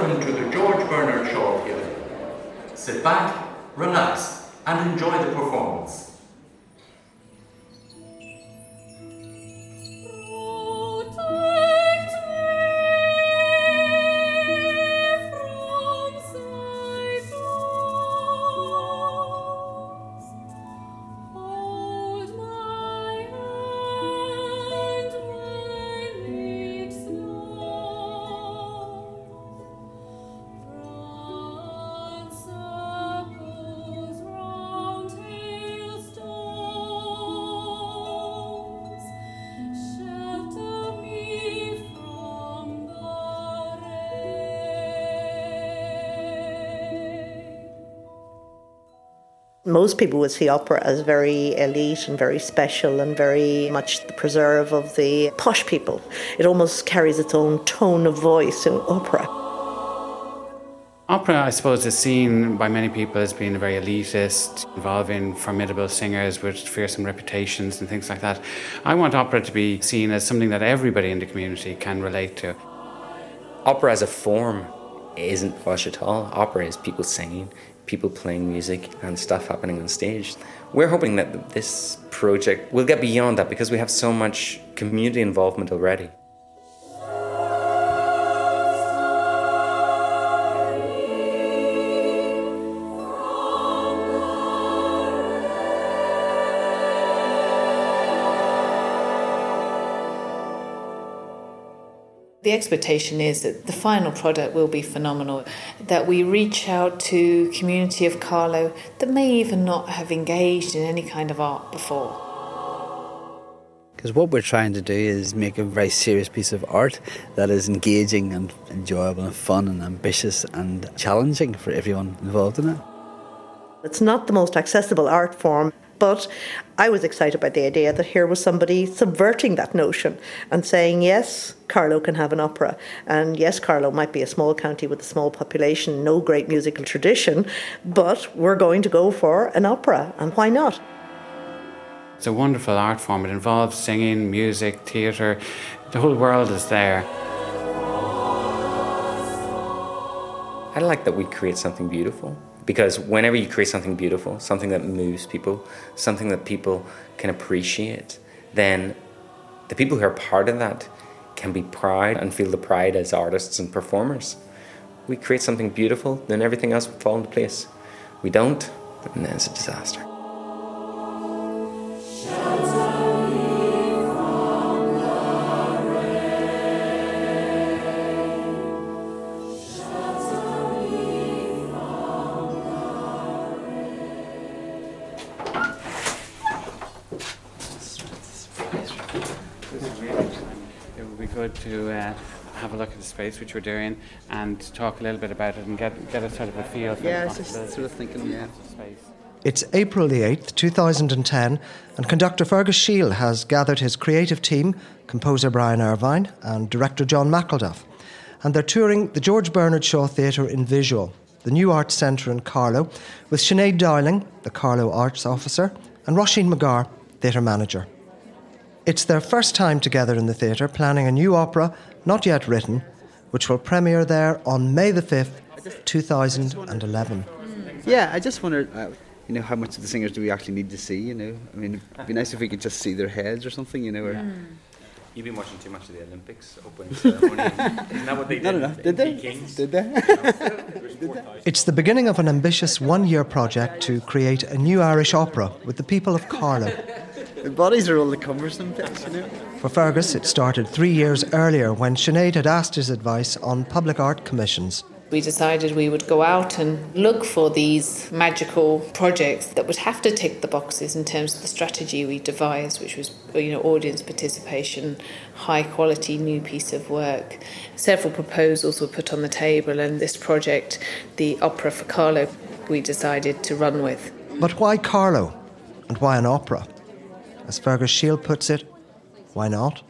welcome to the George Bernard Shaw Theatre. Sit back, relax, and enjoy the performance. Most people would see opera as very elite and very special and very much the preserve of the posh people. It almost carries its own tone of voice in opera. Opera, I suppose, is seen by many people as being very elitist, involving formidable singers with fearsome reputations and things like that. I want opera to be seen as something that everybody in the community can relate to. Opera as a form isn't posh at all. Opera is people singing, people playing music and stuff happening on stage. We're hoping that this project will get beyond that because we have so much community involvement already. The expectation is that the final product will be phenomenal, that we reach out to community of Carlow that may even not have engaged in any kind of art before. Because what we're trying to do is make a very serious piece of art that is engaging and enjoyable and fun and ambitious and challenging for everyone involved in it. It's not the most accessible art form, but I was excited by the idea that here was somebody subverting that notion and saying, yes, Carlow can have an opera. And yes, Carlow might be a small county with a small population, no great musical tradition, but we're going to go for an opera. And why not? It's a wonderful art form. It involves singing, music, theatre. The whole world is there. I like that we create something beautiful because whenever you create something beautiful, something that moves people, something that people can appreciate, then the people who are part of that can be proud and feel the pride as artists and performers. We create something beautiful, then everything else will fall into place. We don't, and then it's a disaster. Uh, have a look at the space which we're doing and talk a little bit about it and get get a sort of a feel for yeah, the just sort of thinking, yeah. Space. It's April the 8th, 2010, and conductor Fergus Shiel has gathered his creative team, composer Brian Irvine and director John McElduff, and they're touring the George Bernard Shaw Theatre in Visual, the new arts centre in Carlow, with Sinead Dowling, the Carlow Arts Officer, and Roisin McGarr, theatre manager. It's their first time together in the theatre, planning a new opera, not yet written, which will premiere there on May the 5th, 2011. Yeah, I just wondered, uh, you know, how much of the singers do we actually need to see, you know? I mean, it'd be nice if we could just see their heads or something, you know? Or, mm. You've been watching too much of the Olympics opening ceremony. Isn't that what they did? No, no, no. Did they? Did they? did they? It's the beginning of an ambitious one year project to create a new Irish opera with the people of Carlow. The bodies are all the cumbersome bits, you know. For Fergus, it started three years earlier when Sinead had asked his advice on public art commissions. We decided we would go out and look for these magical projects that would have to tick the boxes in terms of the strategy we devised, which was you know audience participation, high quality new piece of work. Several proposals were put on the table, and this project, the Opera for Carlow, we decided to run with. But why Carlow, and why an opera? As Fergus Shiel puts it, why not?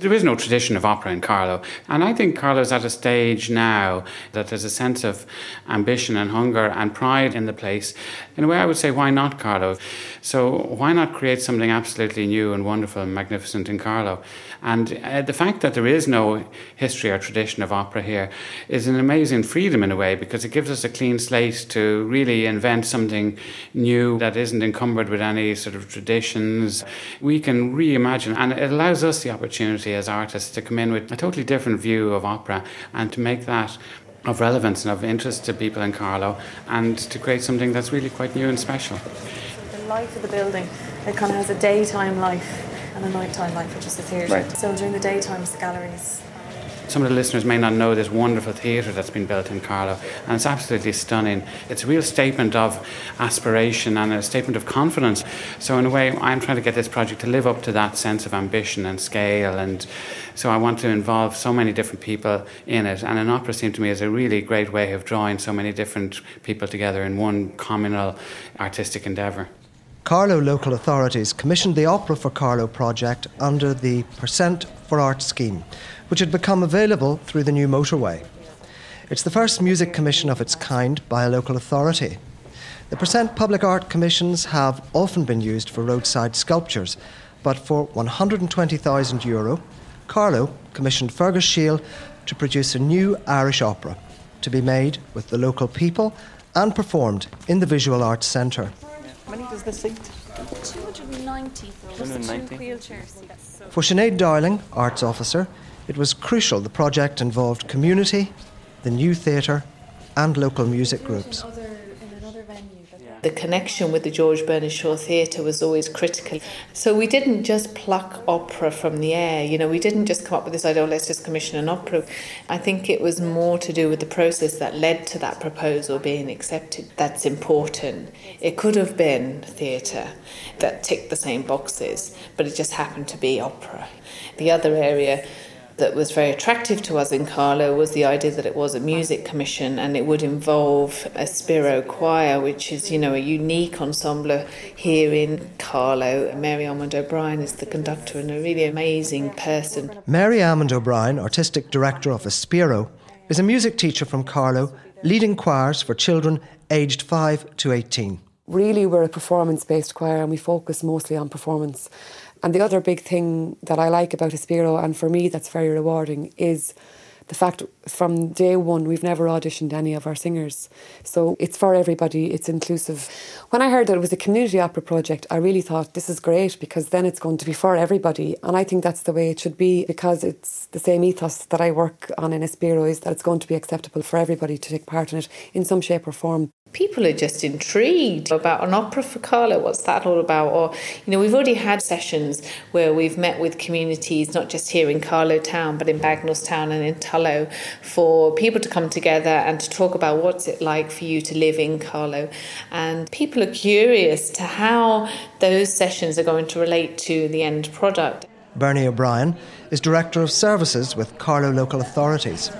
There is no tradition of opera in Carlow. And I think Carlow's at a stage now that there's a sense of ambition and hunger and pride in the place. In a way, I would say, why not Carlow? So, why not create something absolutely new and wonderful and magnificent in Carlow? And uh, the fact that there is no history or tradition of opera here is an amazing freedom in a way because it gives us a clean slate to really invent something new that isn't encumbered with any sort of traditions. We can reimagine, and it allows us the opportunity as artists to come in with a totally different view of opera and to make that of relevance and of interest to people in Carlow and to create something that's really quite new and special. The life of the building, it kind of has a daytime life and a nighttime life, which is the theatre. Right. So during the daytime, it's the galleries some of the listeners may not know this wonderful theatre that's been built in Carlow, and it's absolutely stunning. It's a real statement of aspiration and a statement of confidence. So, in a way, I'm trying to get this project to live up to that sense of ambition and scale, and so I want to involve so many different people in it. And an opera seemed to me as a really great way of drawing so many different people together in one communal artistic endeavour. Carlow local authorities commissioned the Opera for Carlow project under the Percent for Art scheme, which had become available through the new motorway. It's the first music commission of its kind by a local authority. The Percent Public Art Commissions have often been used for roadside sculptures, but for €120,000, Euro, Carlow commissioned Fergus Shiel to produce a new Irish opera to be made with the local people and performed in the Visual Arts Centre does this seat? 290 For Sinead Dowling, Arts Officer, it was crucial the project involved community, the new theatre, and local music groups the connection with the George Bernard Shaw Theatre was always critical. So we didn't just pluck opera from the air, you know, we didn't just come up with this idea, oh, let's just commission an opera. I think it was more to do with the process that led to that proposal being accepted. That's important. It could have been theatre that ticked the same boxes, but it just happened to be opera. The other area that was very attractive to us in Carlow was the idea that it was a music commission and it would involve Aspiro choir, which is, you know, a unique ensemble here in Carlow. Mary Almond O'Brien is the conductor and a really amazing person. Mary Almond O'Brien, artistic director of Aspiro, is a music teacher from Carlow, leading choirs for children aged 5 to 18. Really, we're a performance based choir and we focus mostly on performance. And the other big thing that I like about Aspiro, and for me that's very rewarding, is the fact from day one we've never auditioned any of our singers. So it's for everybody, it's inclusive. When I heard that it was a community opera project, I really thought this is great because then it's going to be for everybody. And I think that's the way it should be because it's the same ethos that I work on in Aspiro is that it's going to be acceptable for everybody to take part in it in some shape or form people are just intrigued about an opera for Carlow. What's that all about? Or, you know, we've already had sessions where we've met with communities, not just here in Carlow Town, but in Bagenalstown Town and in Tullow, for people to come together and to talk about what's it like for you to live in Carlow. And people are curious to how those sessions are going to relate to the end product. Bernie O'Brien is Director of Services with Carlow Local Authorities.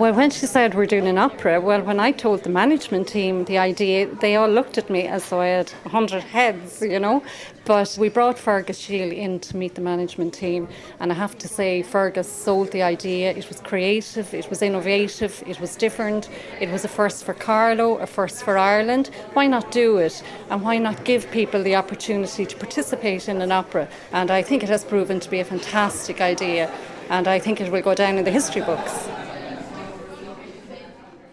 Well, when she said we're doing an opera, well, when I told the management team the idea, they all looked at me as though I had 100 heads, you know. But we brought Fergus Shiel in to meet the management team, and I have to say, Fergus sold the idea. It was creative, it was innovative, it was different. It was a first for Carlow, a first for Ireland. Why not do it? And why not give people the opportunity to participate in an opera? And I think it has proven to be a fantastic idea, and I think it will go down in the history books.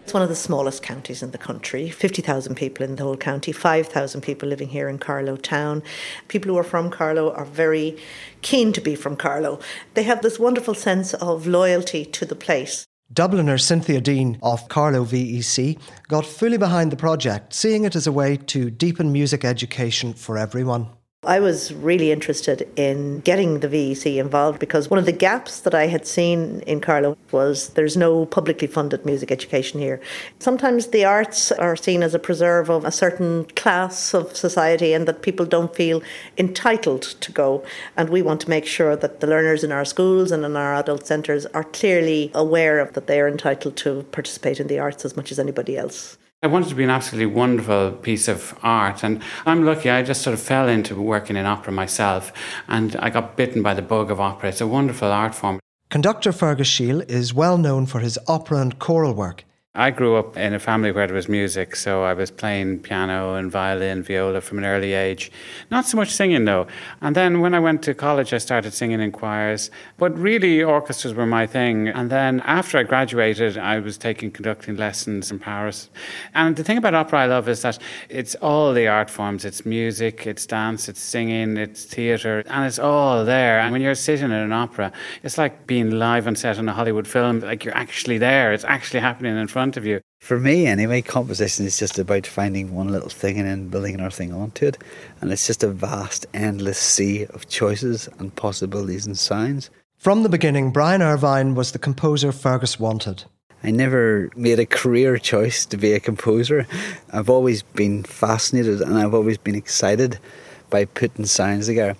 It's one of the smallest counties in the country 50,000 people in the whole county, 5,000 people living here in Carlow town. People who are from Carlow are very keen to be from Carlow. They have this wonderful sense of loyalty to the place. Dubliner Cynthia Dean of Carlow VEC got fully behind the project, seeing it as a way to deepen music education for everyone. I was really interested in getting the VEC involved because one of the gaps that I had seen in Carlow was there's no publicly funded music education here. Sometimes the arts are seen as a preserve of a certain class of society and that people don't feel entitled to go. And we want to make sure that the learners in our schools and in our adult centres are clearly aware of that they are entitled to participate in the arts as much as anybody else. I wanted to be an absolutely wonderful piece of art, and I'm lucky. I just sort of fell into working in opera myself, and I got bitten by the bug of opera. It's a wonderful art form. Conductor Fergus Shiel is well known for his opera and choral work. I grew up in a family where there was music, so I was playing piano and violin, viola from an early age. Not so much singing though. And then when I went to college, I started singing in choirs. But really, orchestras were my thing. And then after I graduated, I was taking conducting lessons in Paris. And the thing about opera I love is that it's all the art forms it's music, it's dance, it's singing, it's theatre, and it's all there. And when you're sitting in an opera, it's like being live on set in a Hollywood film, like you're actually there, it's actually happening in front front of you. For me, anyway, composition is just about finding one little thing and then building another thing onto it. And it's just a vast, endless sea of choices and possibilities and sounds. From the beginning, Brian Irvine was the composer Fergus wanted. I never made a career choice to be a composer. I've always been fascinated and I've always been excited by putting sounds together.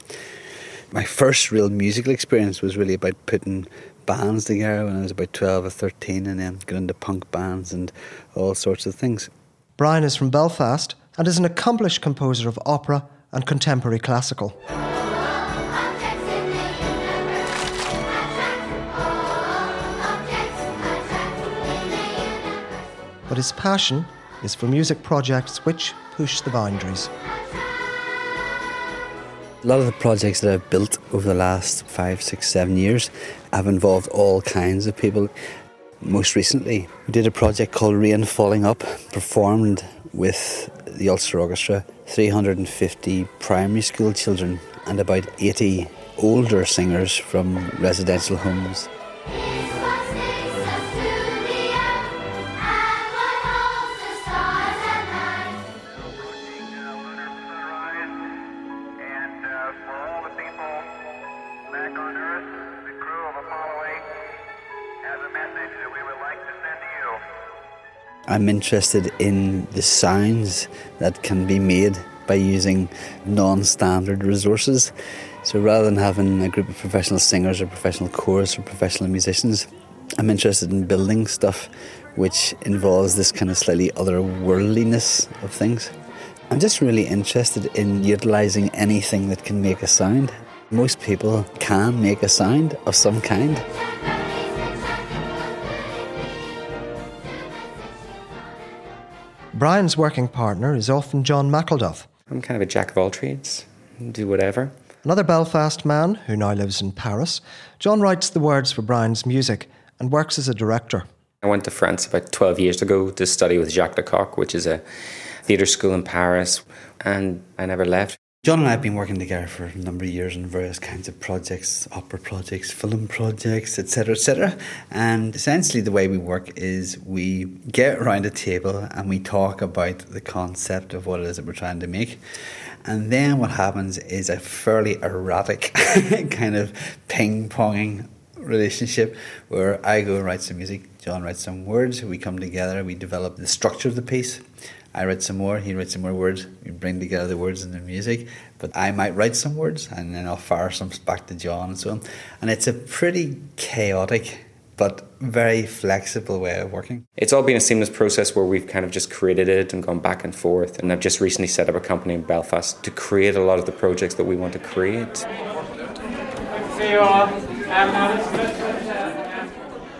My first real musical experience was really about putting bands together when I was about 12 or 13 and then got into punk bands and all sorts of things. Brian is from Belfast and is an accomplished composer of opera and contemporary classical. But his passion is for music projects which push the boundaries. A lot of the projects that I've built over the last five, six, seven years have involved all kinds of people. Most recently, we did a project called Rain Falling Up, performed with the Ulster Orchestra, 350 primary school children, and about 80 older singers from residential homes. I'm interested in the sounds that can be made by using non standard resources. So rather than having a group of professional singers or professional chorus or professional musicians, I'm interested in building stuff which involves this kind of slightly otherworldliness of things. I'm just really interested in utilising anything that can make a sound. Most people can make a sound of some kind. Brian's working partner is often John McElduff. I'm kind of a jack of all trades, do whatever. Another Belfast man who now lives in Paris, John writes the words for Brian's music and works as a director. I went to France about 12 years ago to study with Jacques Lecoq, which is a theatre school in Paris, and I never left. John and I have been working together for a number of years on various kinds of projects, opera projects, film projects, etc., etc. And essentially, the way we work is we get around a table and we talk about the concept of what it is that we're trying to make. And then what happens is a fairly erratic kind of ping ponging relationship where I go and write some music, John writes some words, we come together, we develop the structure of the piece, I write some more, he writes some more words, we bring together the words and the music. But I might write some words and then I'll fire some back to John and so on. And it's a pretty chaotic but very flexible way of working. It's all been a seamless process where we've kind of just created it and gone back and forth. And I've just recently set up a company in Belfast to create a lot of the projects that we want to create. See you all.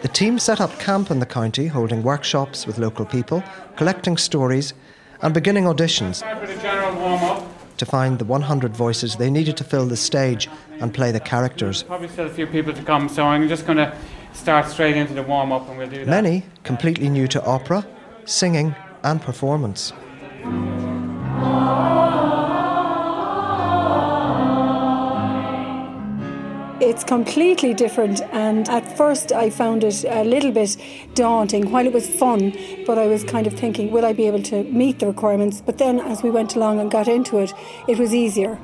The team set up camp in the county, holding workshops with local people, collecting stories, and beginning auditions to find the 100 voices they needed to fill the stage and play the characters. Probably still a few people to come, so I'm just going to start straight into the warm up and we'll do that. Many completely new to opera, singing, and performance. It's completely different, and at first I found it a little bit daunting. While it was fun, but I was kind of thinking, will I be able to meet the requirements? But then as we went along and got into it, it was easier.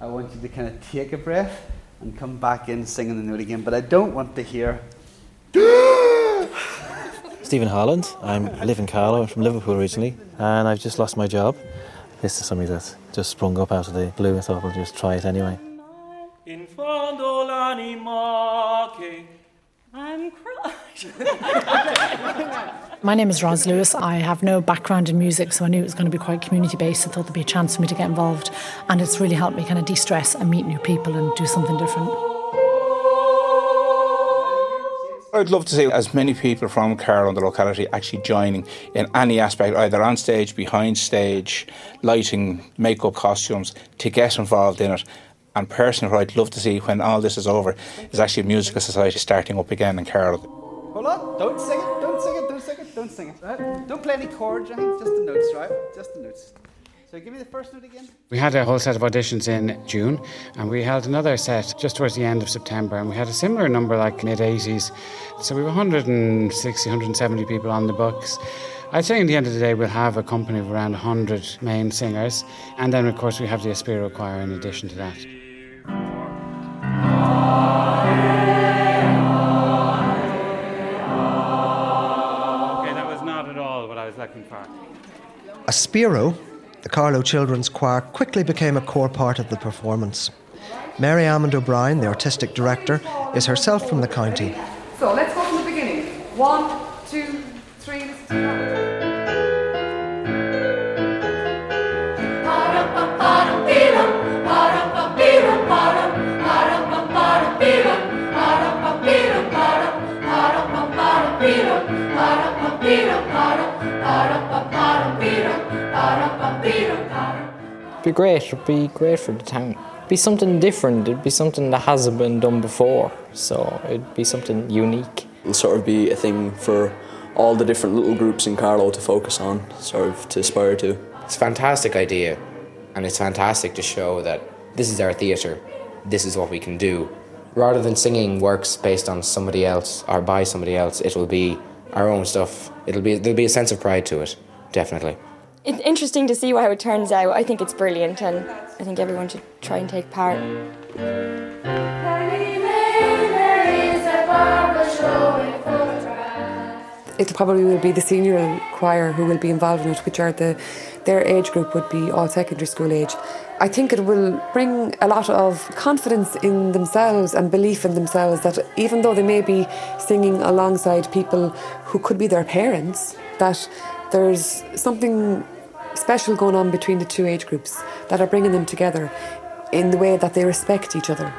I want you to kind of take a breath and come back in singing the note again, but I don't want to hear. Stephen Holland. I live in Carlow. I'm from Liverpool originally, and I've just lost my job. This is something that just sprung up out of the blue. I thought we'll just try it anyway. In l'anima che... I'm crying. My name is Ros Lewis. I have no background in music, so I knew it was going to be quite community based. I thought there'd be a chance for me to get involved, and it's really helped me kind of de stress and meet new people and do something different. I'd love to see as many people from Carlow and the locality actually joining in any aspect, either on stage, behind stage, lighting, makeup, costumes, to get involved in it. And personally, what I'd love to see when all this is over is actually a musical society starting up again in Carlow. Hold on, don't sing it, don't sing it, don't sing it, don't sing it. Right? Don't play any chords or anything, just the notes, right? Just the notes. So give me the first note again. We had a whole set of auditions in June, and we held another set just towards the end of September, and we had a similar number, like mid 80s. So we were 160, 170 people on the books. I'd say in the end of the day, we'll have a company of around 100 main singers, and then, of course, we have the Aspiro Choir in addition to that. Okay, that was not at all what I was looking for. Aspiro, the Carlow Children's Choir, quickly became a core part of the performance. Mary Almond O'Brien, the artistic director, is herself from the county. So let's go from the beginning. One, two, three, be great. It'd be great for the town. Be something different. It'd be something that hasn't been done before. So it'd be something unique. It'll sort of be a thing for all the different little groups in Carlow to focus on, sort of to aspire to. It's a fantastic idea, and it's fantastic to show that this is our theatre, this is what we can do. Rather than singing works based on somebody else or by somebody else, it will be our own stuff. It'll be there'll be a sense of pride to it, definitely. It's interesting to see how it turns out. I think it's brilliant, and I think everyone should try and take part. It probably will be the senior choir who will be involved in it, which are the their age group would be all secondary school age. I think it will bring a lot of confidence in themselves and belief in themselves that even though they may be singing alongside people who could be their parents, that there's something special going on between the two age groups that are bringing them together in the way that they respect each other.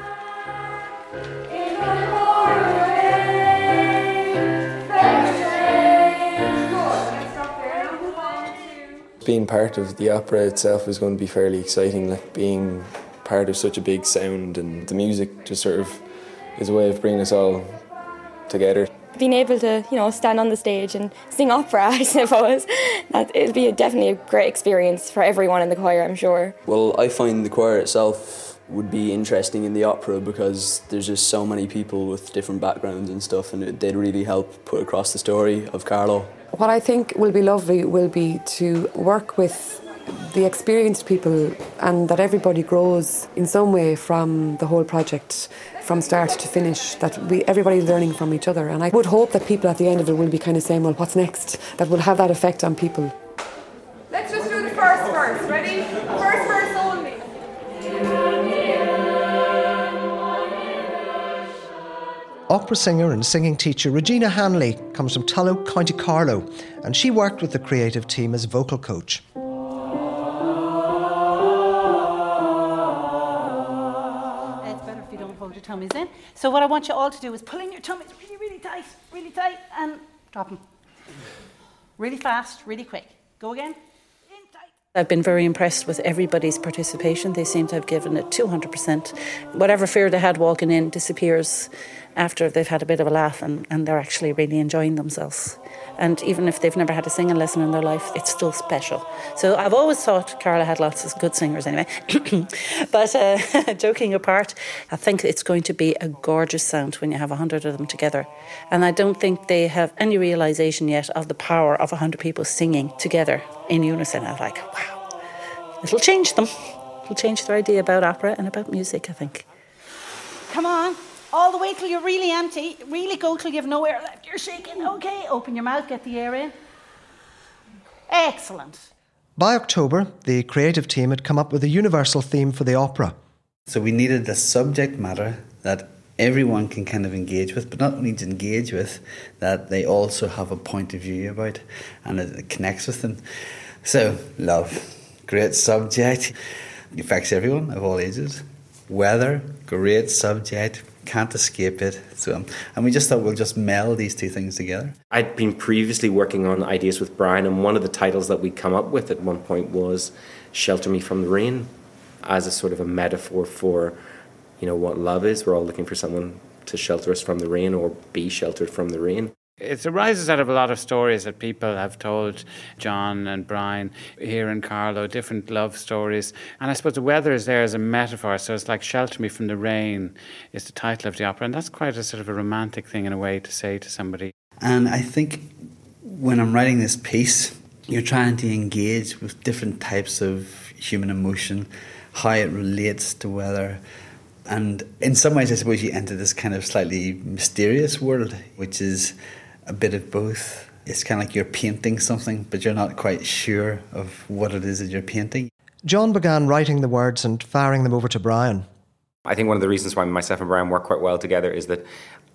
Being part of the opera itself is going to be fairly exciting, like being part of such a big sound and the music just sort of is a way of bringing us all together. Being able to, you know, stand on the stage and sing opera, I suppose, that it'll be a, definitely a great experience for everyone in the choir, I'm sure. Well, I find the choir itself would be interesting in the opera because there's just so many people with different backgrounds and stuff, and it did really help put across the story of Carlow. What I think will be lovely will be to work with the experienced people and that everybody grows in some way from the whole project from start to finish that we everybody's learning from each other. And I would hope that people at the end of it will be kind of saying well what's next? That will have that effect on people Opera singer and singing teacher Regina Hanley comes from Tullow, County Carlow, and she worked with the creative team as vocal coach. It's better if you don't hold your tummies in. So what I want you all to do is pull in your tummies really, really tight, really tight, and drop them. Really fast, really quick. Go again. I've been very impressed with everybody's participation. They seem to have given it 200%. Whatever fear they had walking in disappears after they've had a bit of a laugh and, and they're actually really enjoying themselves. And even if they've never had a singing lesson in their life, it's still special. So I've always thought Carlow had lots of good singers anyway. but uh, joking apart, I think it's going to be a gorgeous sound when you have 100 of them together. And I don't think they have any realization yet of the power of 100 people singing together in unison. I'm like, wow, it'll change them. It'll change their idea about opera and about music, I think. Come on. All the way till you're really empty. Really go till you have no air left. You're shaking. Okay. Open your mouth, get the air in. Excellent. By October, the creative team had come up with a universal theme for the opera. So we needed a subject matter that everyone can kind of engage with, but not only to engage with, that they also have a point of view about and it connects with them. So, love, great subject, it affects everyone of all ages. Weather, great subject, can't escape it. So, um, and we just thought we'll just meld these two things together. I'd been previously working on ideas with Brian, and one of the titles that we'd come up with at one point was "Shelter Me from the Rain," as a sort of a metaphor for, you know, what love is. We're all looking for someone to shelter us from the rain or be sheltered from the rain. It arises out of a lot of stories that people have told John and Brian here in Carlow, different love stories. And I suppose the weather is there as a metaphor. So it's like Shelter Me from the Rain is the title of the opera. And that's quite a sort of a romantic thing in a way to say to somebody. And I think when I'm writing this piece, you're trying to engage with different types of human emotion, how it relates to weather. And in some ways, I suppose you enter this kind of slightly mysterious world, which is a bit of both. It's kind of like you're painting something, but you're not quite sure of what it is that you're painting. John began writing the words and firing them over to Brian. I think one of the reasons why myself and Brian work quite well together is that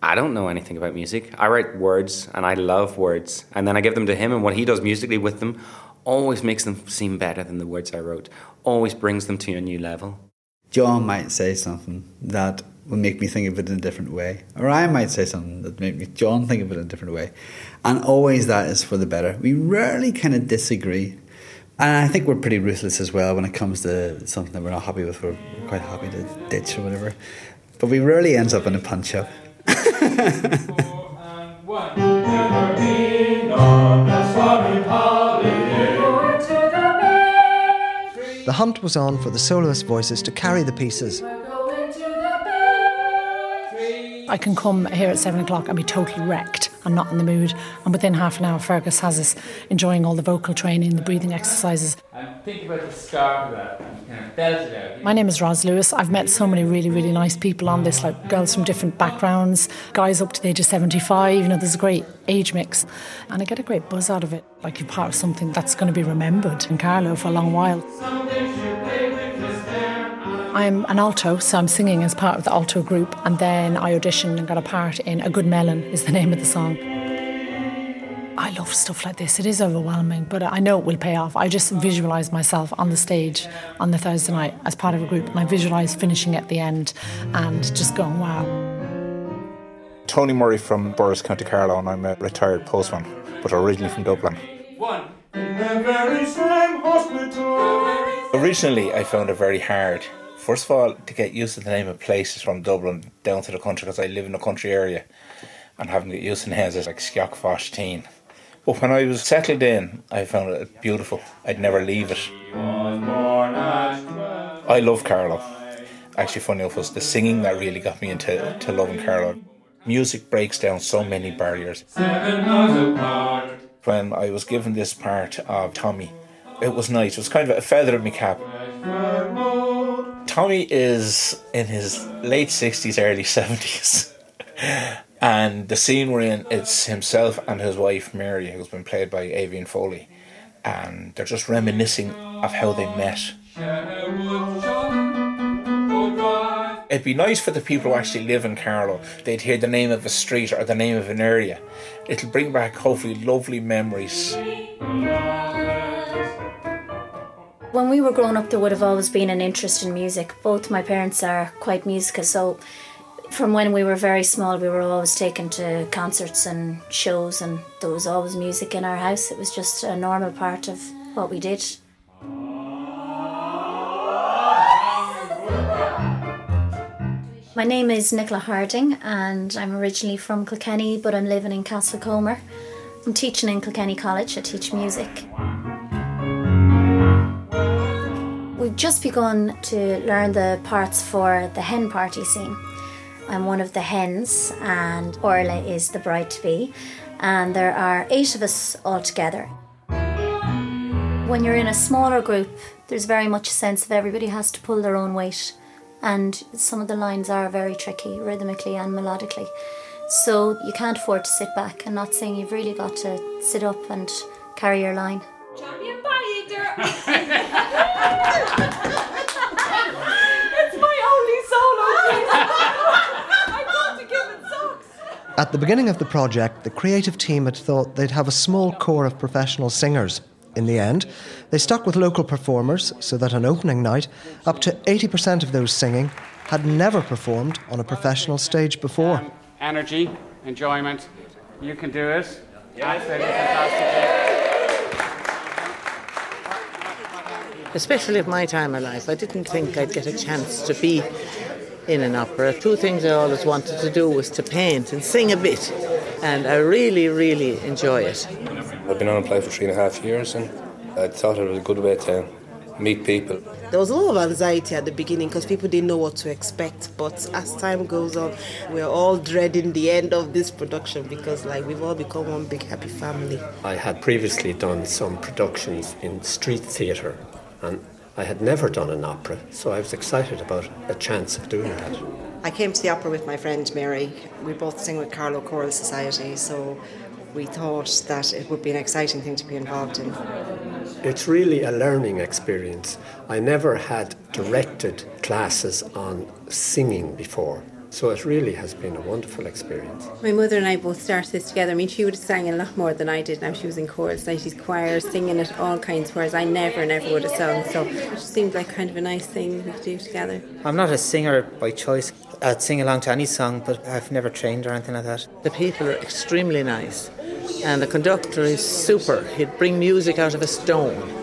I don't know anything about music. I write words and I love words, and then I give them to him, and what he does musically with them always makes them seem better than the words I wrote, always brings them to a new level. John might say something that will make me think of it in a different way. Or I might say something that make me John think of it in a different way. And always that is for the better. We rarely kind of disagree. And I think we're pretty ruthless as well when it comes to something that we're not happy with. We're quite happy to ditch or whatever. But we rarely ends up in a punch up. The hunt was on for the soloist voices to carry the pieces. I can come here at seven o'clock and be totally wrecked and not in the mood. And within half an hour, Fergus has us enjoying all the vocal training, the breathing exercises. And think about the start of that and kind of belt it out. My name is Ros Lewis. I've met so many really, really nice people on this, like girls from different backgrounds, guys up to the age of 75. You know, there's a great age mix. And I get a great buzz out of it. Like you're part of something that's going to be remembered in Carlow for a long while. I'm an alto, so I'm singing as part of the alto group, and then I auditioned and got a part in A Good Melon, is the name of the song. I love stuff like this. It is overwhelming, but I know it will pay off. I just visualise myself on the stage on the Thursday night as part of a group, and I visualise finishing at the end and just going, wow. Tony Murray from Borris, County Carlow, and I'm a retired postman, but originally from Dublin. One. In the very same hospital. Originally, I found it very hard. First of all, to get used to the name of places from Dublin down to the country, because I live in a country area, and having to get used to names is like Skiock Teen. But when I was settled in, I found it beautiful. I'd never leave it. I love Carlow. Actually, funny enough, it was the singing that really got me into to loving Carlow. Music breaks down so many barriers. When I was given this part of Tommy, it was nice. It was kind of a feather in my cap. Tommy is in his late 60s, early 70s. and the scene we're in, it's himself and his wife Mary, who's been played by Avian Foley. And they're just reminiscing of how they met. It'd be nice for the people who actually live in Carlow. They'd hear the name of a street or the name of an area. It'll bring back hopefully lovely memories. When we were growing up, there would have always been an interest in music. Both my parents are quite musical, so from when we were very small, we were always taken to concerts and shows, and there was always music in our house. It was just a normal part of what we did. My name is Nicola Harding, and I'm originally from Kilkenny, but I'm living in Castlecomer. I'm teaching in Kilkenny College. I teach music. Just begun to learn the parts for the hen party scene. I'm one of the hens, and Orla is the bride to be, and there are eight of us all together. When you're in a smaller group, there's very much a sense of everybody has to pull their own weight, and some of the lines are very tricky rhythmically and melodically. So you can't afford to sit back and not sing, you've really got to sit up and carry your line. it's my only solo. I At the beginning of the project, the creative team had thought they'd have a small core of professional singers. In the end, they stuck with local performers so that on opening night, up to 80% of those singing had never performed on a professional stage before. Um, energy, enjoyment. You can do it. Absolutely fantastic. Especially at my time of life, I didn't think I'd get a chance to be in an opera. Two things I always wanted to do was to paint and sing a bit, and I really, really enjoy it. I've been on a play for three and a half years, and I thought it was a good way to meet people. There was a lot of anxiety at the beginning because people didn't know what to expect. But as time goes on, we're all dreading the end of this production because, like, we've all become one big happy family. I had previously done some productions in street theatre, and I had never done an opera, so I was excited about a chance of doing that. I came to the opera with my friend Mary. We both sing with Carlow Choral Society, so we thought that it would be an exciting thing to be involved in. It's really a learning experience. I never had directed classes on singing before. So it really has been a wonderful experience. My mother and I both started this together. I mean, she would have sang a lot more than I did. Now she was in choral societies, choirs, singing at all kinds, whereas I never, never would have sung. So it just seemed like kind of a nice thing we could do together. I'm not a singer by choice. I'd sing along to any song, but I've never trained or anything like that. The people are extremely nice, and the conductor is super. He'd bring music out of a stone.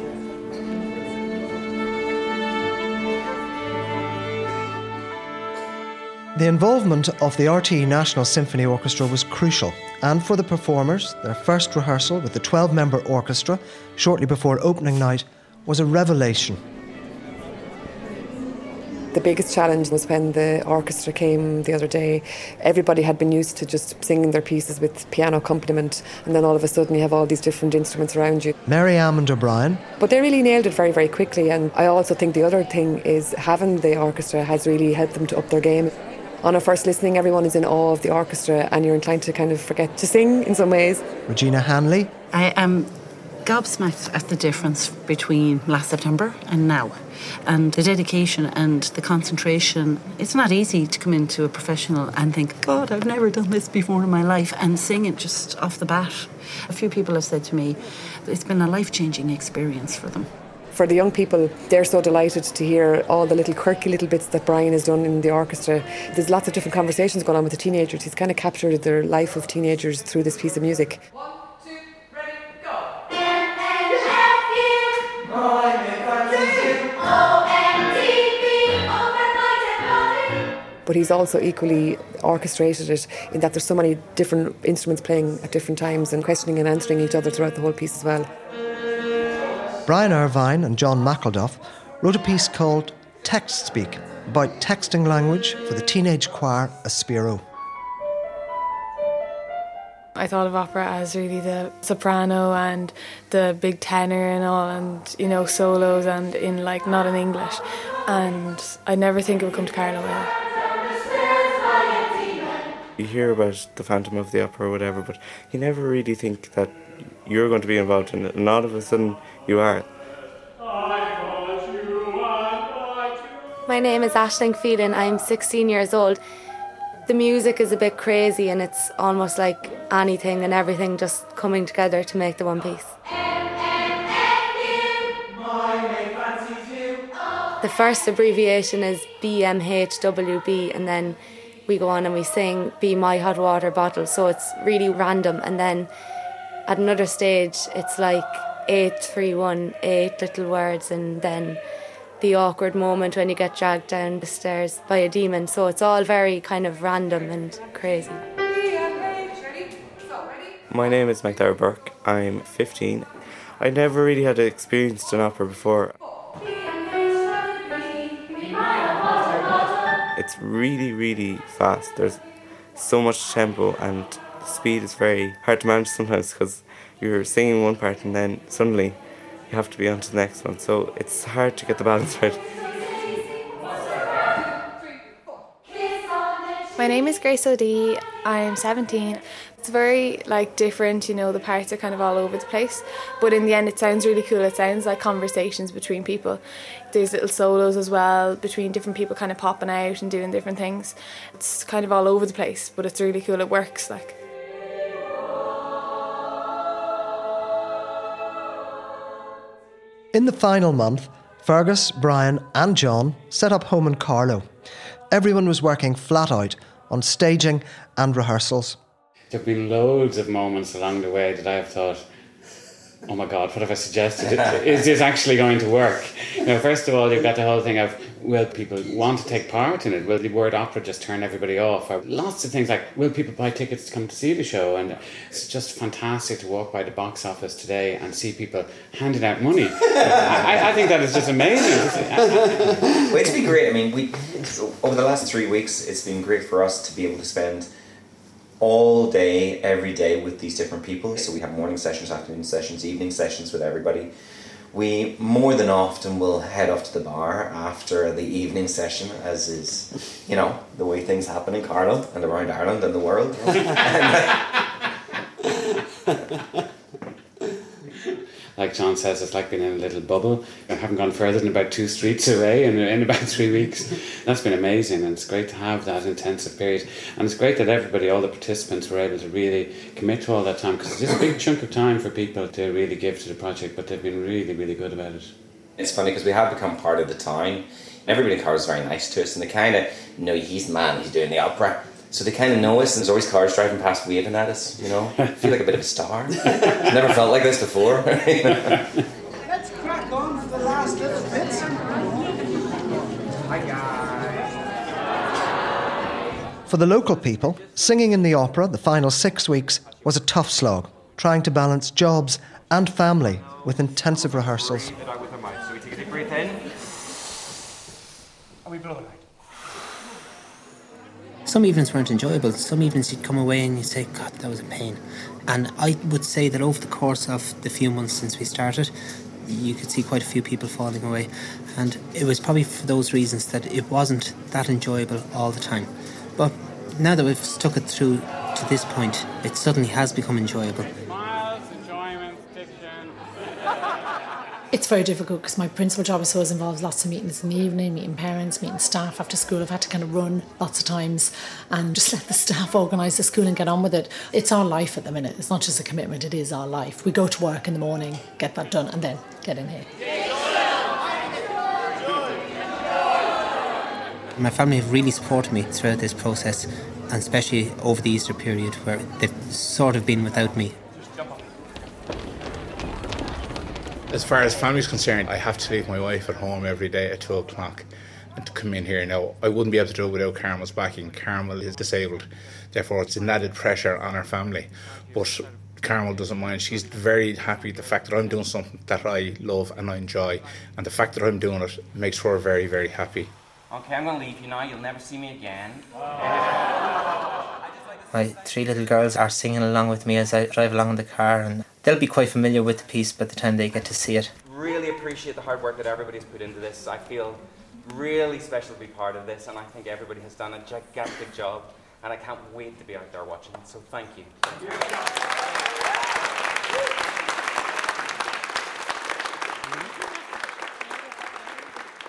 The involvement of the RTE National Symphony Orchestra was crucial, and for the performers, their first rehearsal with the 12 member orchestra shortly before opening night was a revelation. The biggest challenge was when the orchestra came the other day. Everybody had been used to just singing their pieces with piano accompaniment, and then all of a sudden you have all these different instruments around you. Mary Ammond O'Brien. But they really nailed it very, very quickly, and I also think the other thing is having the orchestra has really helped them to up their game. On a first listening, everyone is in awe of the orchestra, and you're inclined to kind of forget to sing in some ways. Regina Hanley. I am gobsmacked at the difference between last September and now. And the dedication and the concentration. It's not easy to come into a professional and think, God, I've never done this before in my life, and sing it just off the bat. A few people have said to me, it's been a life changing experience for them. For the young people, they're so delighted to hear all the little quirky little bits that Brian has done in the orchestra. There's lots of different conversations going on with the teenagers. He's kind of captured the life of teenagers through this piece of music. but he's also equally orchestrated it in that there's so many different instruments playing at different times and questioning and answering each other throughout the whole piece as well. Brian Irvine and John McElduff wrote a piece called Text Speak about texting language for the teenage choir Aspiro. I thought of opera as really the soprano and the big tenor and all, and you know solos and in like not in English, and I never think it would come to Carlow. You hear about the Phantom of the Opera or whatever, but you never really think that you're going to be involved in it, and all of a sudden you are. My name is Ashling Phelan. I'm 16 years old. The music is a bit crazy and it's almost like anything and everything just coming together to make the one piece. The first abbreviation is BMHWB and then we go on and we sing Be My Hot Water Bottle. So it's really random and then at another stage it's like eight, three, one, eight little words and then the awkward moment when you get dragged down the stairs by a demon. So it's all very kind of random and crazy. My name is McDowell Burke. I'm 15. I never really had experienced an opera before. It's really, really fast. There's so much tempo, and the speed is very hard to manage sometimes because you're singing one part and then suddenly you have to be on to the next one. So it's hard to get the balance right. My name is Grace O'Dea. I'm 17. It's very like different, you know, the parts are kind of all over the place. But in the end it sounds really cool. It sounds like conversations between people. There's little solos as well between different people kind of popping out and doing different things. It's kind of all over the place, but it's really cool. It works like In the final month, Fergus, Brian, and John set up home in Carlow. Everyone was working flat out on staging and rehearsals. There have been loads of moments along the way that I have thought, oh my God, what have I suggested? Is this actually going to work? You know, first of all, you've got the whole thing of will people want to take part in it? Will the word opera just turn everybody off? Or lots of things like will people buy tickets to come to see the show? And it's just fantastic to walk by the box office today and see people handing out money. I, I think that is just amazing. well, it's been great. I mean, we over the last three weeks, it's been great for us to be able to spend all day, every day with these different people. So we have morning sessions, afternoon sessions, evening sessions with everybody. We more than often will head off to the bar after the evening session, as is, you know, the way things happen in Carlow and around Ireland and the world. like John says, it's like being in a little bubble. I haven't gone further than about two streets away in, in about three weeks. That's been amazing, and it's great to have that intensive period. And it's great that everybody, all the participants, were able to really commit to all that time because it's a big chunk of time for people to really give to the project, but they've been really, really good about it. It's funny because we have become part of the town. Everybody in Carlow is very nice to us, and they kind of know he's the man, he's doing the opera. So they kind of know us, and there's always cars driving past waving at us, you know. I feel like a bit of a star. Never felt like this before. Let's crack on for the last little bits. Hi guys. For the local people, singing in the opera the final six weeks was a tough slog, trying to balance jobs and family with intensive rehearsals. So we take a deep breath in. And we blow it out. Some evenings weren't enjoyable. Some evenings you'd come away and you'd say, God, that was a pain. And I would say that over the course of the few months since we started, you could see quite a few people falling away. And it was probably for those reasons that it wasn't that enjoyable all the time. But now that we've stuck it through to this point, it suddenly has become enjoyable. It's very difficult because my principal job is always involves lots of meetings in the evening, meeting parents, meeting staff after school. I've had to kind of run lots of times and just let the staff organise the school and get on with it. It's our life at the minute. It's not just a commitment, it is our life. We go to work in the morning, get that done, and then get in here. My family have really supported me throughout this process, and especially over the Easter period where they've sort of been without me. As far as family's concerned, I have to leave my wife at home every day at 2 o'clock and to come in here. Now, I wouldn't be able to do it without Carmel's backing. Carmel is disabled, therefore, it's an added pressure on our family. But Carmel doesn't mind. She's very happy the fact that I'm doing something that I love and I enjoy, and the fact that I'm doing it makes her very, very happy. Okay, I'm going to leave you now. You'll never see me again. My three little girls are singing along with me as I drive along in the car, and they'll be quite familiar with the piece by the time they get to see it. Really appreciate the hard work that everybody's put into this. I feel really special to be part of this, and I think everybody has done a gigantic job, and I can't wait to be out there watching. So thank you. Thank you.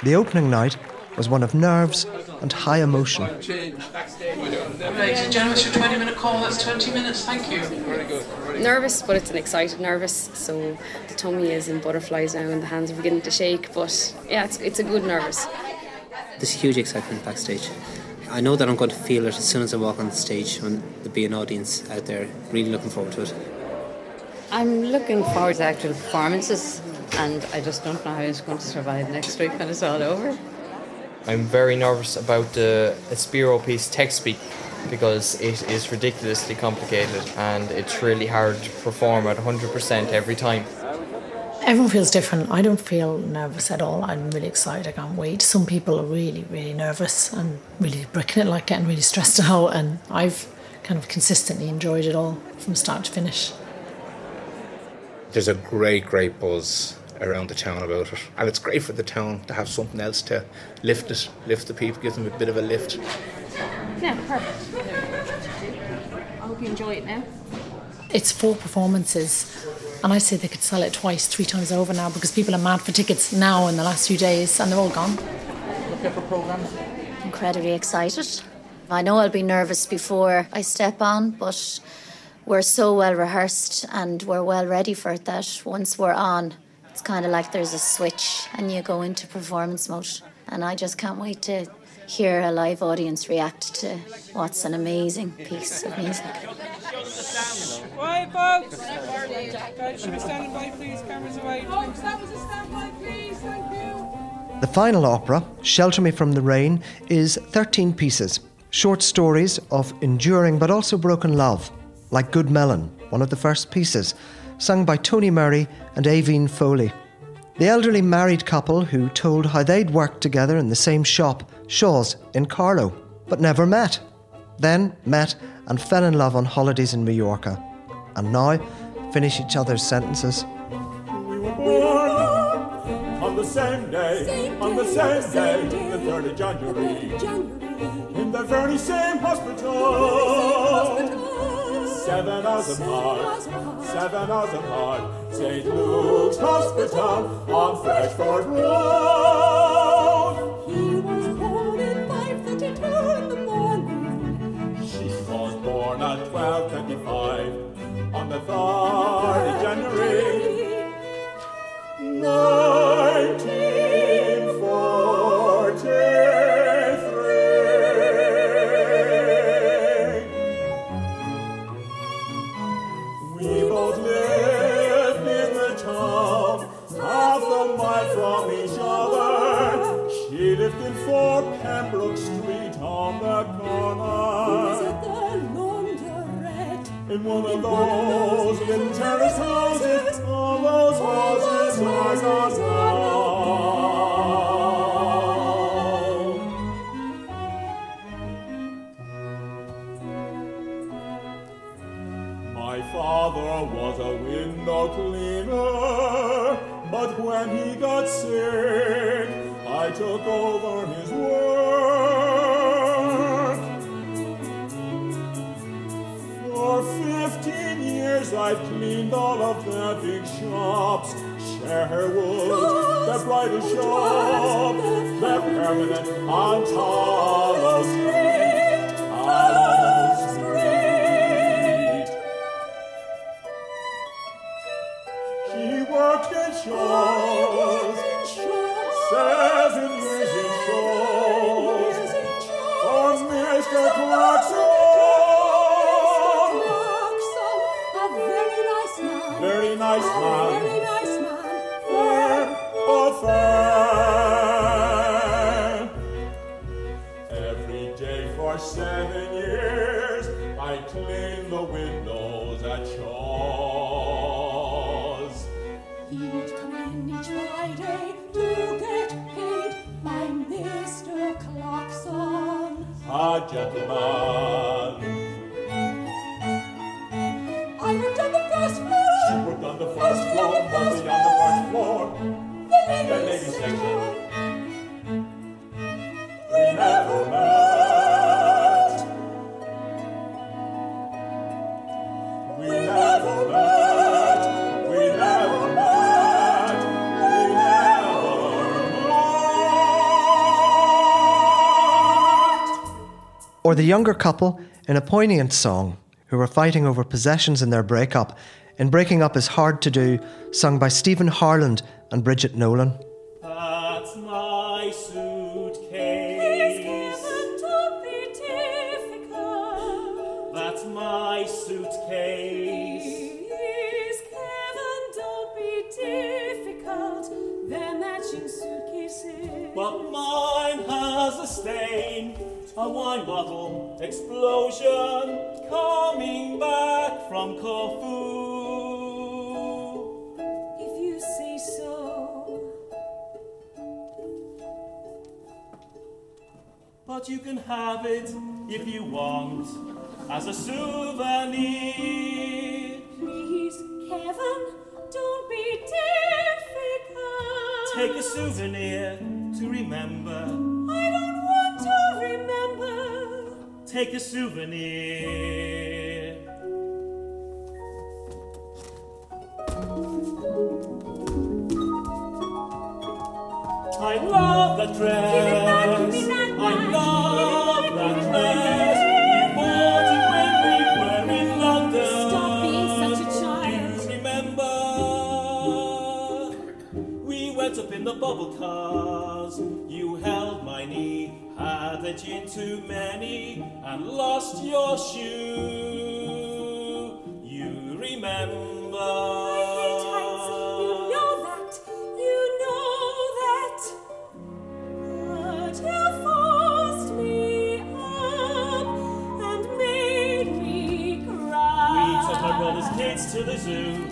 The opening night was one of nerves and high emotion. Ladies and gentlemen, it's your 20 minute call. That's 20 minutes. Thank you. Very good. Nervous, but it's an excited nervous. So the tummy is in butterflies now and the hands are beginning to shake. But yeah, it's, it's a good nervous. There's huge excitement backstage. I know that I'm going to feel it as soon as I walk on the stage when there'll be an audience out there. Really looking forward to it. I'm looking forward to actual performances, and I just don't know how it's going to survive next week when it's all over. I'm very nervous about the Aspiro piece text speak because it is ridiculously complicated and it's really hard to perform at 100% every time. Everyone feels different. I don't feel nervous at all. I'm really excited. I can't wait. Some people are really, really nervous and really bricking it, like getting really stressed out. And I've kind of consistently enjoyed it all from start to finish. There's a great, great buzz around the town about it. And it's great for the town to have something else to lift it, lift the people, give them a bit of a lift. Yeah, perfect. I hope you enjoy it now. It's four performances, and I say they could sell it twice, three times over now because people are mad for tickets now in the last few days, and they're all gone. Looking for programs? Incredibly excited. I know I'll be nervous before I step on, but we're so well rehearsed and we're well ready for it that once we're on, it's kind of like there's a switch and you go into performance mode. And I just can't wait to hear a live audience react to what's an amazing piece of music. Quiet, folks. Guys, should we stand by, please? Cameras away. Folks, that was a standby, please. Thank you. The final opera, Shelter Me from the Rain, is 13 pieces, short stories of enduring but also broken love, like Good Melon, one of the first pieces, sung by Tony Murray and Aveen Foley. The elderly married couple who told how they'd worked together in the same shop, Shaw's, in Carlow, but never met. Then met and fell in love on holidays in Mallorca. And now finish each other's sentences. We were born on the same day, on the same day, the 3rd of January, in the very same hospital. Seven hours apart, seven hours apart, St. Luke's Hospital on Freshford Road. He was born at 5.32 in the morning. She was born at 12.25 on the 3rd of January. 1943. In 4 Pembroke Street on the corner. In one of those little terrace houses, all those houses gone now. My father was a window cleaner, but when he got sick, I took over his work. For 15 years I've cleaned all of the big shops. Sherwood, the bridal shop, the permanent on Hollow seven years, I cleaned the windows at Shaw's. He'd come in each Friday to get paid by Mr. Clarkson. A gentleman. The younger couple in a poignant song who were fighting over possessions in their breakup. In Breaking Up is Hard to Do, sung by Stephen Harland and Bridget Nolan. That's my suitcase. to be difficult. That's my suitcase. Please, Kevin, don't be difficult. They're matching suitcases. But mine has a stain, a wine bottle explosion coming back from Corfu. If you say so. But you can have it if you want as a souvenir. Please, Kevin, don't be difficult. Take a souvenir to remember. Take a souvenir. I love that dress. I love that dress. You bought it when we were in London. Stop being such a child. You remember? We went up in the bubble cars. You held my knee, had a gin too many, and lost your shoe. You remember? To the zoo.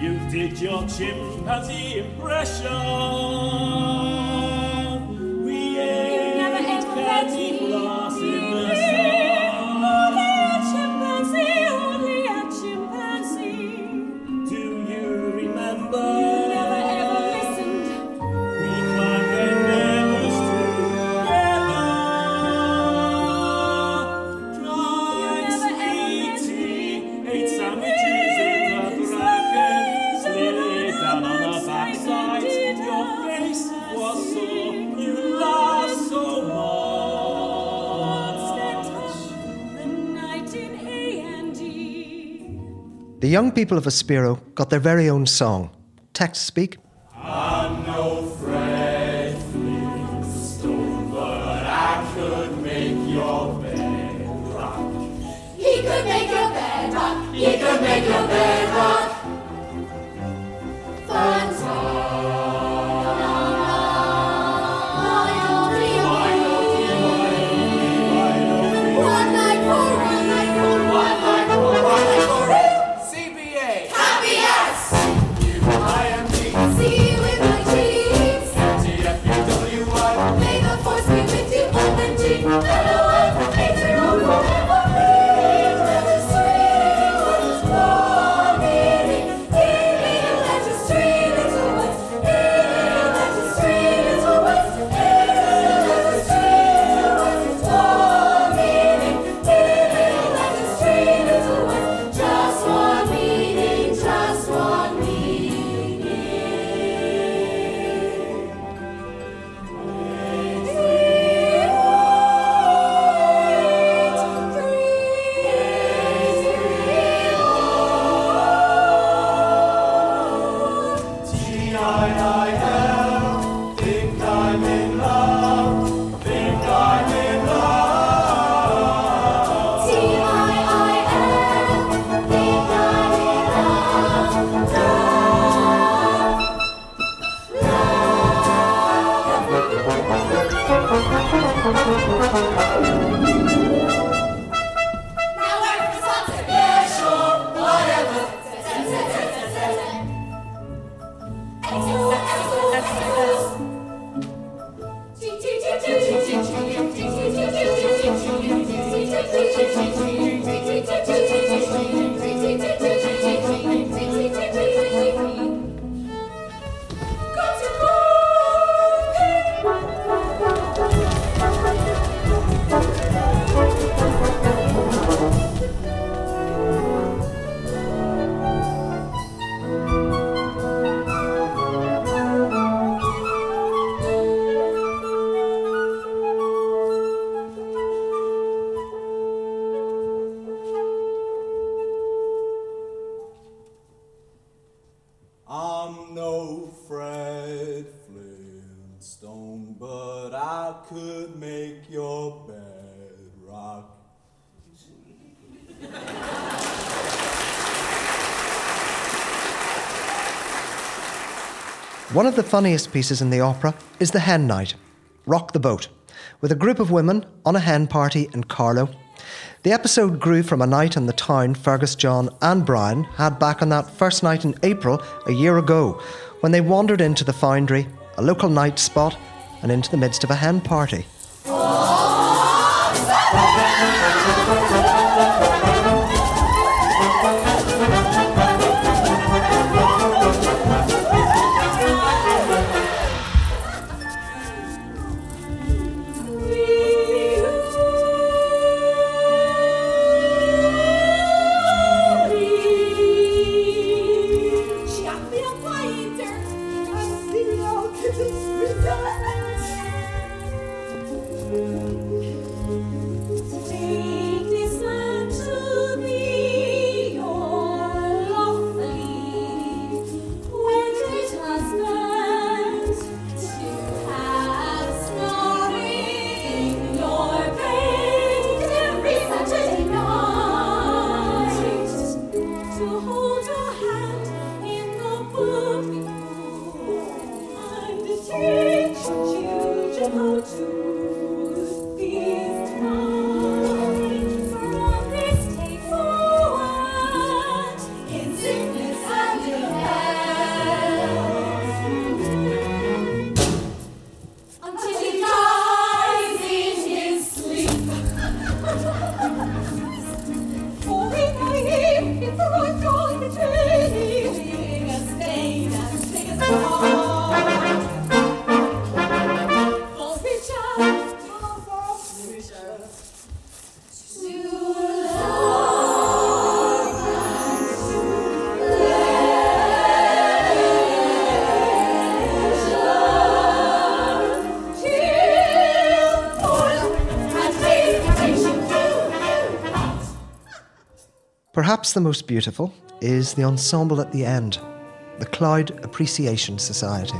You did your chimpanzee impression. Young people of Aspiro got their very own song. Text speak. One of the funniest pieces in the opera is the Hen Night, Rock the Boat, with a group of women on a hen party in Carlow. The episode grew from a night in the town Fergus, John, and Brian had back on that first night in April a year ago when they wandered into the foundry, a local night spot, and into the midst of a hen party. Perhaps the most beautiful is the ensemble at the end, the Clyde Appreciation Society.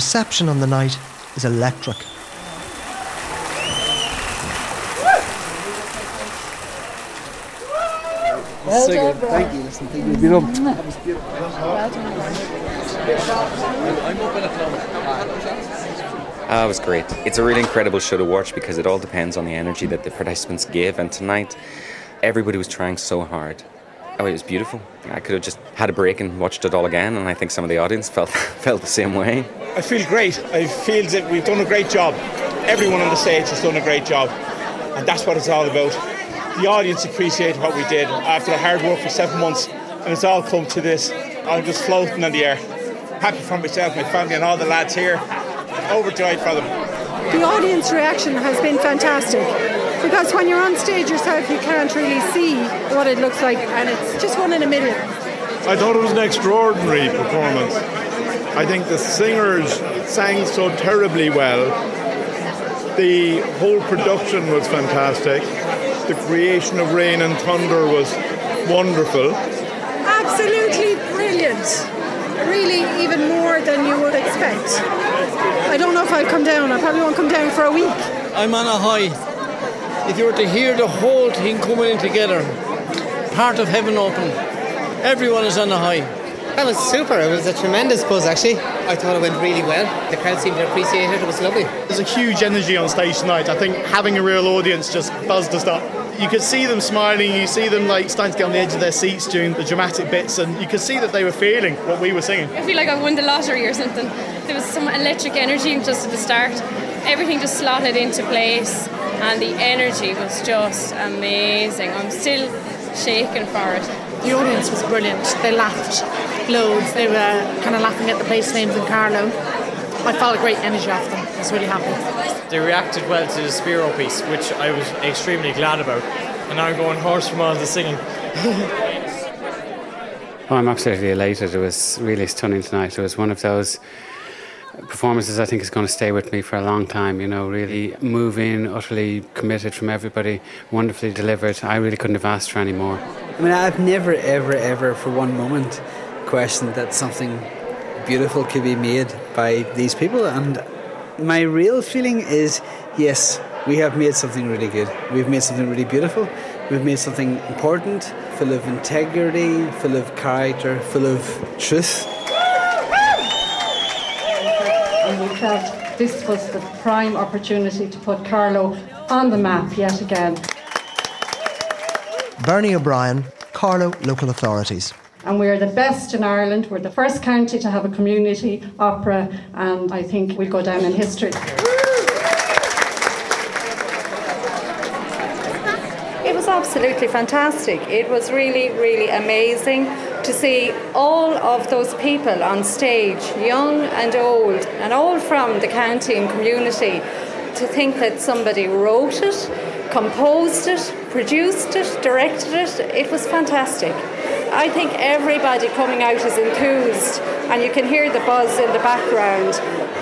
Reception on the night is electric. Well so done, good. Thank you. Listen, thank you. You've been up. That was beautiful. Ah, it was great. It's a really incredible show to watch because it all depends on the energy that the participants give. And tonight, everybody was trying so hard. Oh, it was beautiful. I could have just had a break and watched it all again, and I think some of the audience felt felt the same way. I feel great. I feel that we've done a great job. Everyone on the stage has done a great job, and that's what it's all about. The audience appreciate what we did after the hard work for seven months, and it's all come to this. I'm just floating in the air. Happy for myself, my family, and all the lads here. Overjoyed for them. The audience reaction has been fantastic because when you're on stage yourself, you can't really see what it looks like, and it's just one in a million. I thought it was an extraordinary performance. I think the singers sang so terribly well. The whole production was fantastic. The creation of rain and thunder was wonderful. Absolutely brilliant. Really, even more than you would expect. I don't know if I'll come down. I probably won't come down for a week. I'm on a high. If you were to hear the whole thing coming in together, part of heaven open, everyone is on a high. That was super. It was a tremendous buzz, actually. I thought it went really well. The crowd seemed to appreciate it. It was lovely. There's a huge energy on stage tonight. I think having a real audience just buzzed us up. You could see them smiling, you see them like starting to get on the edge of their seats during the dramatic bits, and you could see that they were feeling what we were singing. I feel like I won the lottery or something. There was some electric energy just at the start. Everything just slotted into place, and the energy was just amazing. I'm still shaking for it. The audience was brilliant. They laughed loads. They were kind of laughing at the place names in Carlow. I felt a great energy off them. I was really happy. They reacted well to the Aspiro piece, which I was extremely glad about. And I'm going hoarse from all the singing. Oh, I'm absolutely elated. It was really stunning tonight. It was one of those performances I think is going to stay with me for a long time. You know, really moving, utterly committed from everybody, wonderfully delivered. I really couldn't have asked for any more. I mean, I've never, ever, ever for one moment questioned that something beautiful could be made by these people. And my real feeling is yes, we have made something really good. We've made something really beautiful. We've made something important, full of integrity, full of character, full of truth. and we felt this was the prime opportunity to put Carlow on the map yet again. Bernie O'Brien, Carlow Local Authorities. And we're the best in Ireland. We're the first county to have a community opera, and I think we'll go down in history. It was absolutely fantastic. It was really, really amazing to see all of those people on stage, young and old, and all from the county and community. To think that somebody wrote it, composed it, produced it, directed it, it was fantastic. I think everybody coming out is enthused, and you can hear the buzz in the background.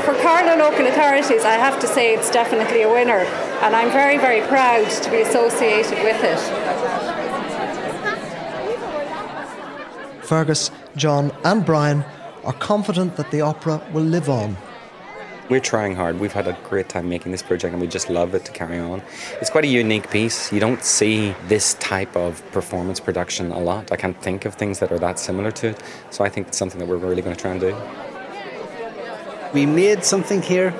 For Carlow local authorities, I have to say it's definitely a winner, and I'm very, very proud to be associated with it. Fergus, John, and Brian are confident that the opera will live on. We're trying hard. We've had a great time making this project and we just love it to carry on. It's quite a unique piece. You don't see this type of performance production a lot. I can't think of things that are that similar to it. So I think it's something that we're really going to try and do. We made something here,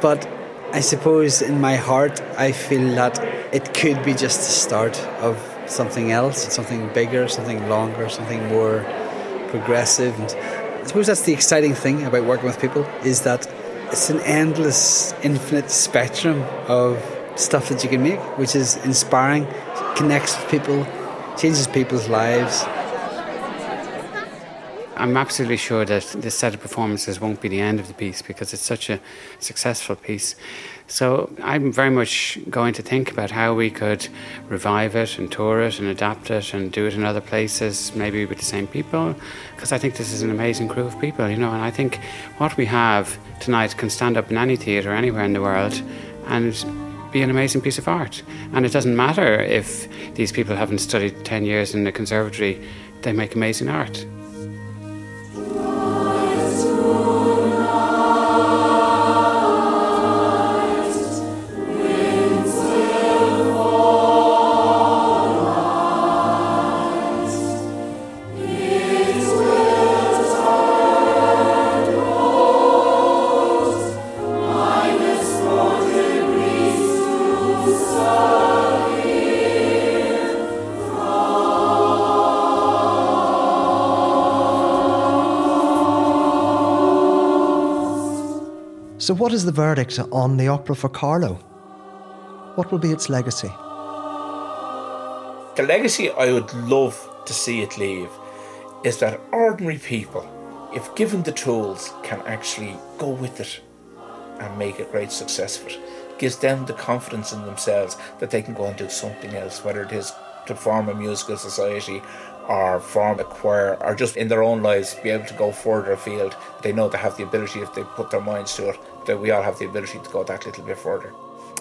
but I suppose in my heart I feel that it could be just the start of something else, something bigger, something longer, something more progressive. And I suppose that's the exciting thing about working with people is that it's an endless, infinite spectrum of stuff that you can make, which is inspiring, connects with people, changes people's lives. I'm absolutely sure that this set of performances won't be the end of the piece because it's such a successful piece. So I'm very much going to think about how we could revive it and tour it and adapt it and do it in other places, maybe with the same people, because I think this is an amazing crew of people, you know, and I think what we have tonight can stand up in any theatre anywhere in the world and be an amazing piece of art. And it doesn't matter if these people haven't studied 10 years in the conservatory, they make amazing art. So, what is the verdict on the opera for Carlow? What will be its legacy? The legacy I would love to see it leave is that ordinary people, if given the tools, can actually go with it and make a great success of it. Gives them the confidence in themselves that they can go and do something else, whether it is to form a musical society or form a choir or just in their own lives be able to go further afield. They know they have the ability if they put their minds to it, that we all have the ability to go that little bit further.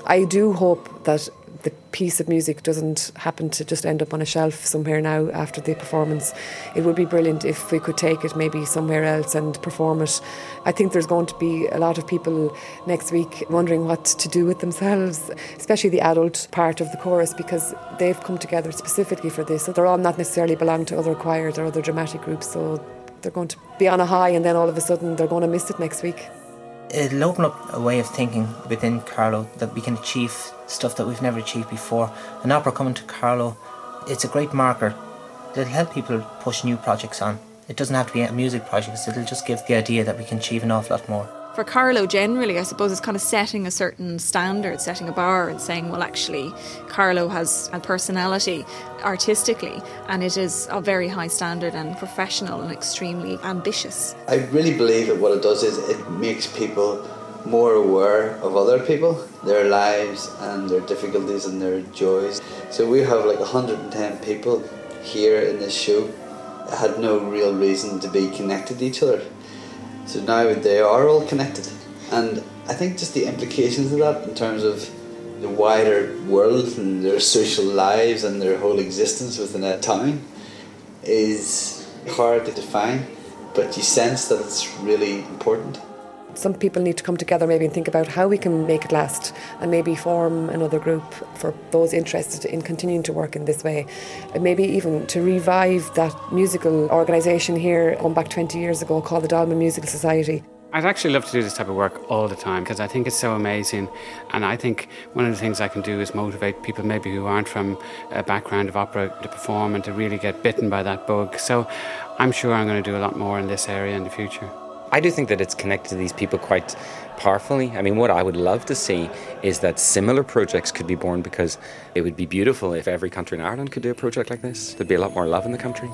I do hope that the piece of music doesn't happen to just end up on a shelf somewhere now after the performance. It would be brilliant if we could take it maybe somewhere else and perform it. I think there's going to be a lot of people next week wondering what to do with themselves, especially the adult part of the chorus because they've come together specifically for this. So they're all not necessarily belong to other choirs or other dramatic groups, so they're going to be on a high and then all of a sudden they're going to miss it next week. It'll open up a way of thinking within Carlow that we can achieve stuff that we've never achieved before. An opera coming to Carlow, it's a great marker. It'll help people push new projects on. It doesn't have to be a music project, it'll just give the idea that we can achieve an awful lot more. For Carlow, generally, I suppose it's kind of setting a certain standard, setting a bar, and saying, well, actually, Carlow has a personality artistically, and it is a very high standard and professional and extremely ambitious. I really believe that what it does is it makes people more aware of other people, their lives and their difficulties and their joys. So we have like 110 people here in this show had no real reason to be connected to each other. So now they are all connected. And I think just the implications of that in terms of the wider world and their social lives and their whole existence within a town is hard to define, but you sense that it's really important. Some people need to come together maybe and think about how we can make it last and maybe form another group for those interested in continuing to work in this way. And maybe even to revive that musical organisation here going back 20 years ago called the Dalman Musical Society. I'd actually love to do this type of work all the time because I think it's so amazing. And I think one of the things I can do is motivate people maybe who aren't from a background of opera to perform and to really get bitten by that bug. So I'm sure I'm going to do a lot more in this area in the future. I do think that it's connected to these people quite powerfully. I mean, what I would love to see is that similar projects could be born because it would be beautiful if every country in Ireland could do a project like this. There'd be a lot more love in the country.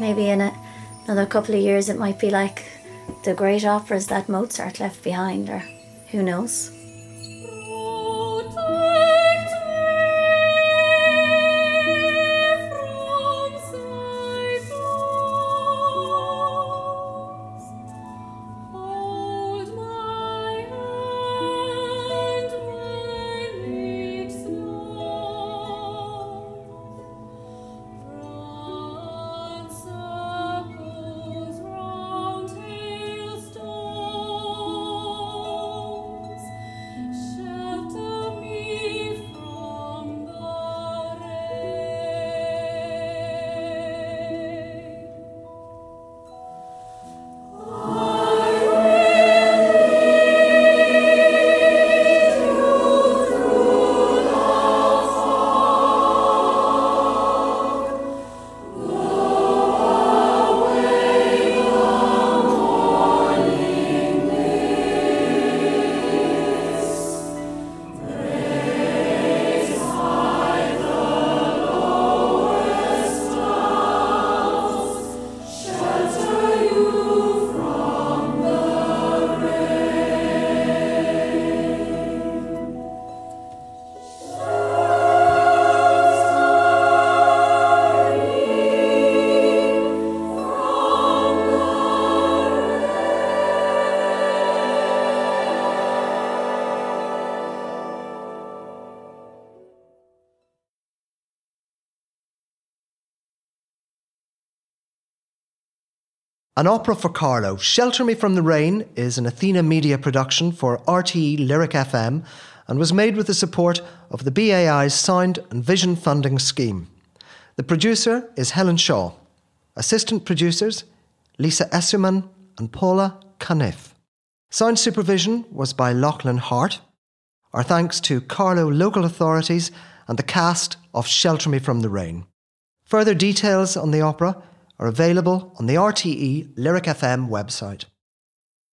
Maybe in a, another couple of years it might be like the great operas that Mozart left behind, or who knows. An opera for Carlow, Shelter Me from the Rain, is an Athena Media production for RTE Lyric FM and was made with the support of the BAI's Sound and Vision Funding Scheme. The producer is Helen Shaw. Assistant producers Lisa Esserman and Paula Caniff. Sound supervision was by Lachlan Hart. Our thanks to Carlow local authorities and the cast of Shelter Me from the Rain. Further details on the opera are available on the RTE Lyric FM website.